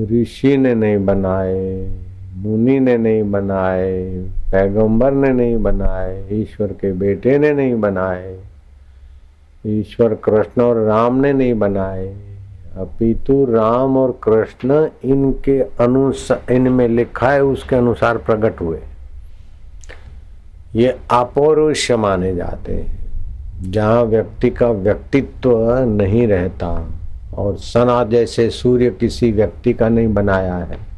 ऋषि ने नहीं बनाए, मुनि ने नहीं बनाए, पैगंबर ने नहीं बनाए, ईश्वर के बेटे ने नहीं बनाए, ईश्वर कृष्ण और राम ने नहीं बनाए। अपितु राम और कृष्ण इनके अनुसार इनमें लिखा है, उसके अनुसार प्रकट हुए। ये अपौरुष्य माने जाते हैं। जहाँ व्यक्ति का व्यक्तित्व नहीं रहता और सना जैसे सूर्य किसी व्यक्ति का नहीं बनाया है।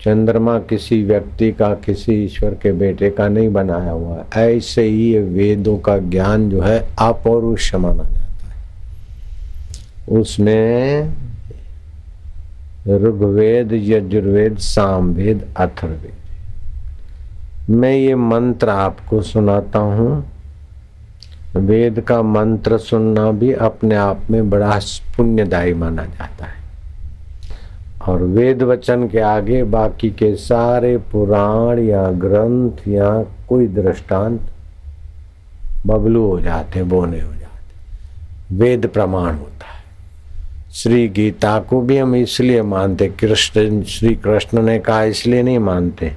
चंद्रमा किसी व्यक्ति का, किसी ईश्वर के बेटे का नहीं बनाया हुआ है। ऐसे ही ये वेदों का ज्ञान जो है अपौरुष माना जाता है। उसमें ऋग्वेद, यजुर्वेद, सामवेद अथर्वेद मैं ये मंत्र आपको सुनाता हूँ। वेद का मंत्र सुनना भी अपने आप में बड़ा पुण्यदायी माना जाता है। और वेद वचन के आगे बाकी के सारे पुराण या ग्रंथ या कोई दृष्टांत बबलू हो जाते बोने हो जाते वेद प्रमाण होता है। श्री गीता को भी हम इसलिए मानते कृष्ण, श्री कृष्ण ने कहा इसलिए नहीं मानते।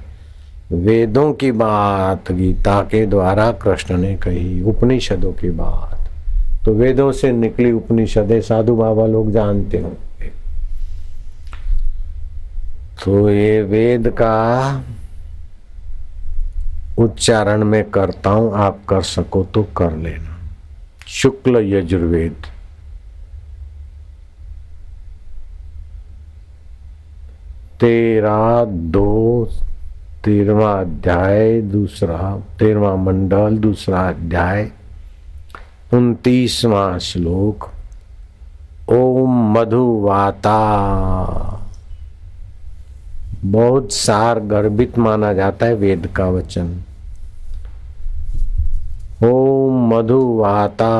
वेदों की बात, गीता के द्वारा कृष्ण ने कही उपनिषदों की बात। तो वेदों से निकली उपनिषदें साधु बाबा लोग जानते हो तो ये वेद का उच्चारण में करता हूँ, आप कर सको तो कर लेना। शुक्ल यजुर्वेद। तेरा दो तेरवा अध्याय, दूसरा तेरवा मंडल, दूसरा अध्याय, उनतीसवा श्लोक, ओम मधुवाता। बहुत सार गर्भित माना जाता है वेद का वचन। ओम मधुवाता।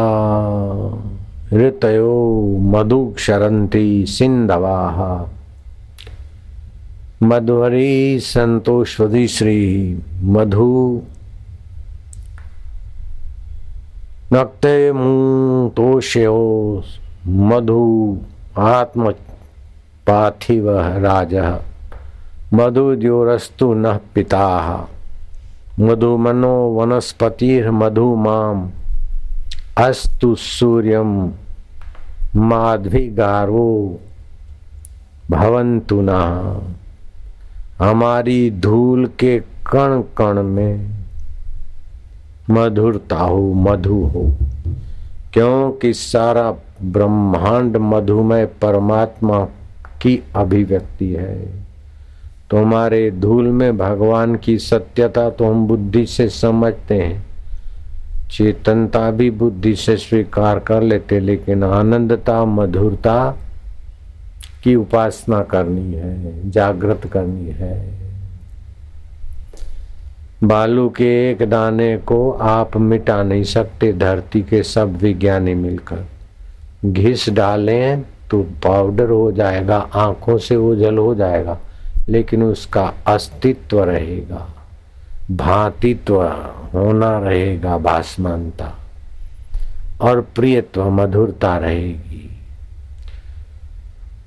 ऋतयो मधु क्षरंती सिंधवा मधुरी संतोषवधी श्री मधु। नक्ते तोष्यो मधु आत्म पाथिव राज। मधुद्योरस्तु न पिता। मधुमनो वनस्पतिर्मधु माम। अस्तु सूर्यम माध्विगारो। भवंतु ना। हमारी धूल के कण कण में मधुरता हो, मधु हो। क्योंकि सारा ब्रह्मांड मधुमय परमात्मा की अभिव्यक्ति है? तो हमारे धूल में भगवान की सत्यता तो हम बुद्धि से समझते हैं। चेतनता भी बुद्धि से स्वीकार कर लेते, लेकिन आनंदता, मधुरता की उपासना करनी है, जागृत करनी है। बालू के एक दाने को आप मिटा नहीं सकते, धरती के सब विज्ञानी मिलकर। घिस डालें तो पाउडर हो जाएगा, आँखों से ओझल हो जाएगा, लेकिन उसका अस्तित्व रहेगा, भांतित्व होना रहेगा, भासमानता और प्रियत्व, मधुरता रहेगी।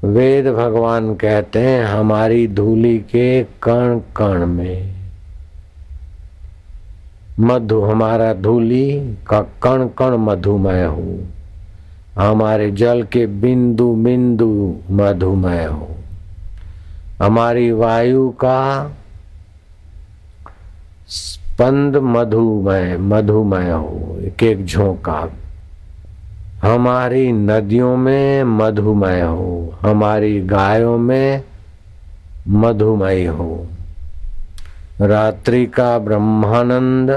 वेद भगवान कहते हैं, हमारी धूली के कण कण में। मधु, हमारा धूली का कण कण मधुमय हो। हमारे जल के बिंदु बिंदु मधुमय हो। हमारी वायु का स्पंद मधुमय मधुमय हो। एक एक झोंका हमारी नदियों में मधुमय हो, हमारी गायों में मधुमय हो। रात्रि का ब्रह्मानंद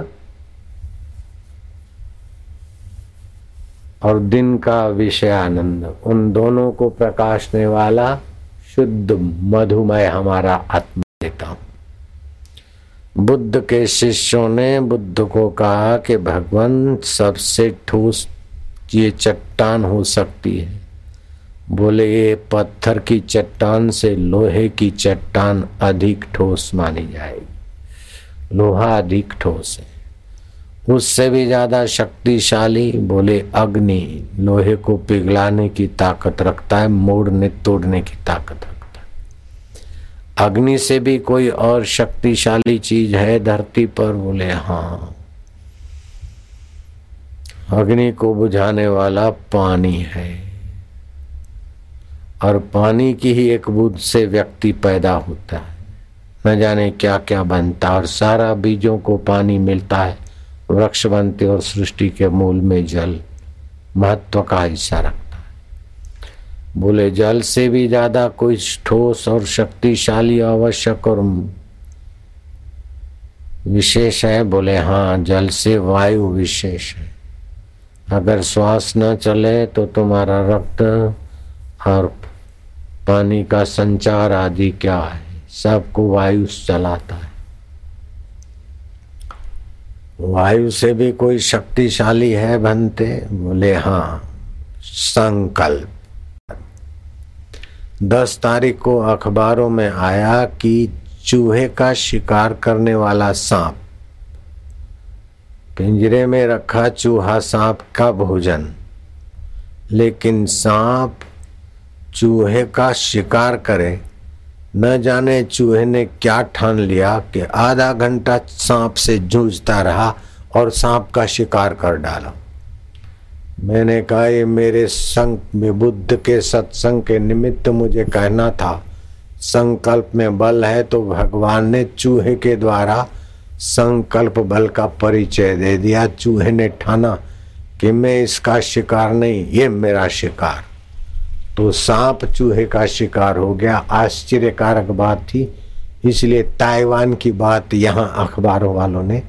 और दिन का विषय आनंद उन दोनों को प्रकाशने वाला शुद्ध मधुमय हमारा आत्मा देता हूँ। बुद्ध के शिष्यों ने बुद्ध को कहा कि भगवान सबसे ठोस ये चट्टान हो सकती है। बोले, ये पत्थर की चट्टान से लोहे की चट्टान अधिक ठोस मानी जाएगी। लोहा अधिक ठोस है। उससे भी ज़्यादा शक्तिशाली, बोले, अग्नि लोहे को पिघलाने की ताकत रखता है मोड़ने तोड़ने की ताकत रखता है। अग्नि से भी कोई और शक्तिशाली चीज़ है धरती पर? बोले हाँ। अग्नि को बुझाने वाला पानी है। और पानी की ही एक बुद्ध से व्यक्ति पैदा होता है। न जाने क्या क्या बनता और सारा बीजों को पानी मिलता है। वृक्ष बनते और सृष्टि के मूल में जल महत्व का हिस्सा रखता है। बोले, जल से भी ज़्यादा कोई ठोस और शक्तिशाली, आवश्यक और विशेष है? बोले हाँ जल से वायु विशेष है। अगर श्वास न चले तो तुम्हारा रक्त और पानी का संचार आदि क्या है? सबको वायु चलाता है। वायु से भी कोई शक्तिशाली है बनते? बोले हाँ संकल्प। दस तारीख को अखबारों में आया कि चूहे का शिकार करने वाला सांप पिंजरे में रखा चूहा सांप का भोजन। लेकिन सांप चूहे का शिकार करे। न जाने चूहे ने क्या ठान लिया कि आधा घंटा सांप से जूझता रहा और सांप का शिकार कर डाला। मैंने कहा, ये मेरे संग में बुद्ध के सत्संग के निमित्त मुझे कहना था। संकल्प में बल है तो भगवान ने चूहे के द्वारा संकल्प बल का परिचय दे दिया, चूहे ने ठाना कि मैं इसका शिकार नहीं, ये मेरा शिकार। तो सांप चूहे का शिकार हो गया। आश्चर्यकारक बात थी। इसलिए ताइवान की बात यहाँ अखबारों वालों ने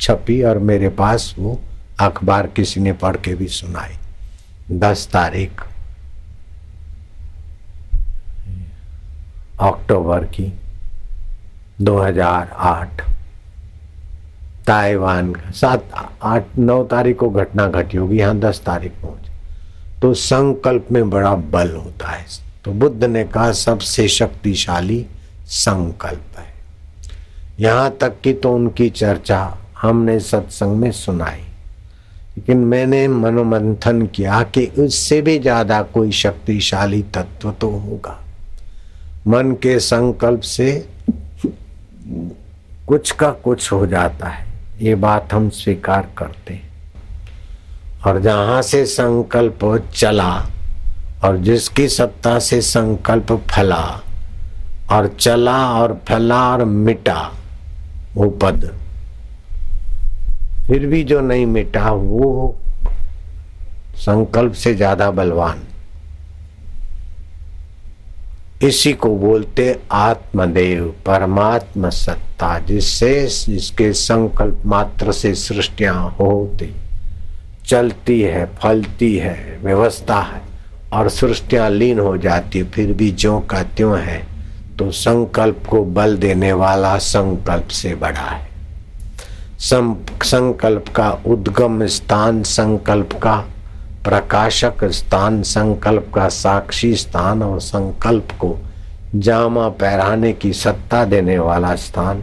छपी और मेरे पास वो अखबार किसी ने पढ़ के भी सुनाई। दस तारीख, अक्टूबर की 2008 ताइवान सात, आठ, नौ तारीख को घटना घटी होगी, यहाँ दस तारीख पहुँच तो संकल्प में बड़ा बल होता है। तो बुद्ध ने कहा, सबसे शक्तिशाली संकल्प है। यहाँ तक कि तो उनकी चर्चा हमने सत्संग में सुनाई। लेकिन मैंने मनोमंथन किया कि उससे भी ज़्यादा कोई शक्तिशाली तत्व तो होगा। मन के संकल्प से कुछ का कुछ हो जाता है। ये बात हम स्वीकार करते हैं। और जहाँ से संकल्प चला और जिसकी सत्ता से संकल्प फला और चला और फला और मिटा वो पद, फिर भी जो नहीं मिटा वो संकल्प से ज़्यादा बलवान। इसी को बोलते आत्मदेव, परमात्मा सत्ता, जिससे जिसके संकल्प मात्र से सृष्टिया होती, चलती है, फलती है, व्यवस्था है, और सृष्टियाँ लीन हो जाती है, फिर भी जो का त्यों है तो संकल्प को बल देने वाला संकल्प से बड़ा है। संकल्प का उद्गम स्थान संकल्प का प्रकाशक स्थान, संकल्प का साक्षी स्थान और संकल्प को जामा पहराने की सत्ता देने वाला स्थान,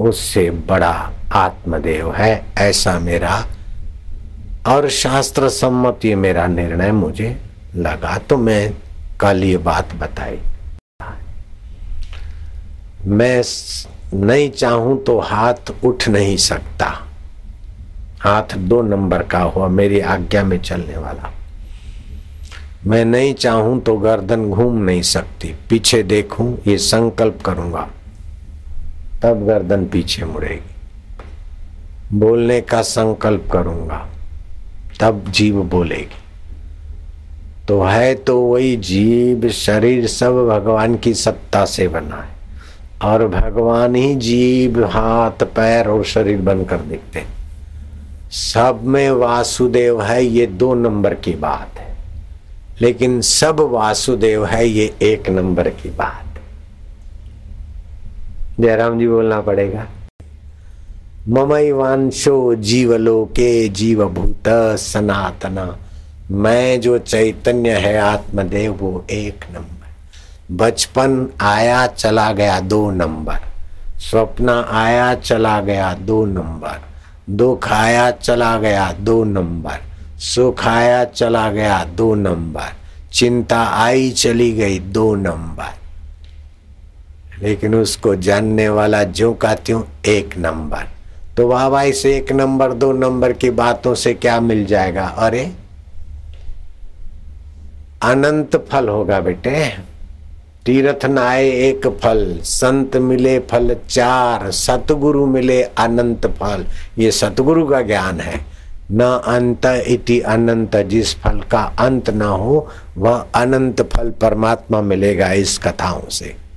उससे बड़ा आत्मदेव है, ऐसा मेरा और शास्त्र सम्मत ये मेरा निर्णय मुझे लगा। तो मैं कल ये बात बताई। मैं नहीं चाहूँ तो हाथ उठ नहीं सकता। हाथ दो नंबर का हुआ, मेरी आज्ञा में चलने वाला। मैं नहीं चाहूँ तो गर्दन घूम नहीं सकती, पीछे देखूँ, ये संकल्प करूँगा। तब गर्दन पीछे मुड़ेगी। बोलने का संकल्प करूँगा, तब जीव बोलेगी। तो है तो वही जीव, शरीर सब भगवान की सत्ता से बना है। और भगवान ही जीव, हाथ, पैर और शरीर बनकर दिखते सब में वासुदेव है, ये दो नंबर की बात है। लेकिन सब वासुदेव है, ये एक नंबर की बात है। जयराम जी बोलना पड़ेगा ममैवांशो जीवलोके जीवभूत सनातना, मैं जो चैतन्य है आत्मदेव, वो एक नंबर। बचपन आया, चला गया दो नंबर। स्वप्न आया, चला गया दो नंबर। दुख आया चला गया, दो नंबर। सुख आया चला गया, दो नंबर। चिंता आई चली गई, दो नंबर। लेकिन उसको जानने वाला जो का त्यों एक नंबर। तो वाह भाई से एक नंबर, दो नंबर की बातों से क्या मिल जाएगा? अरे, अनंत फल होगा बेटे। तीर्थ नाए एक फल, संत मिले फल चार, सतगुरु मिले अनंत फल। ये सतगुरु का ज्ञान है। न अंत इति अनंत, जिस फल का अंत ना हो, वह अनंत फल परमात्मा मिलेगा इस कथाओं से।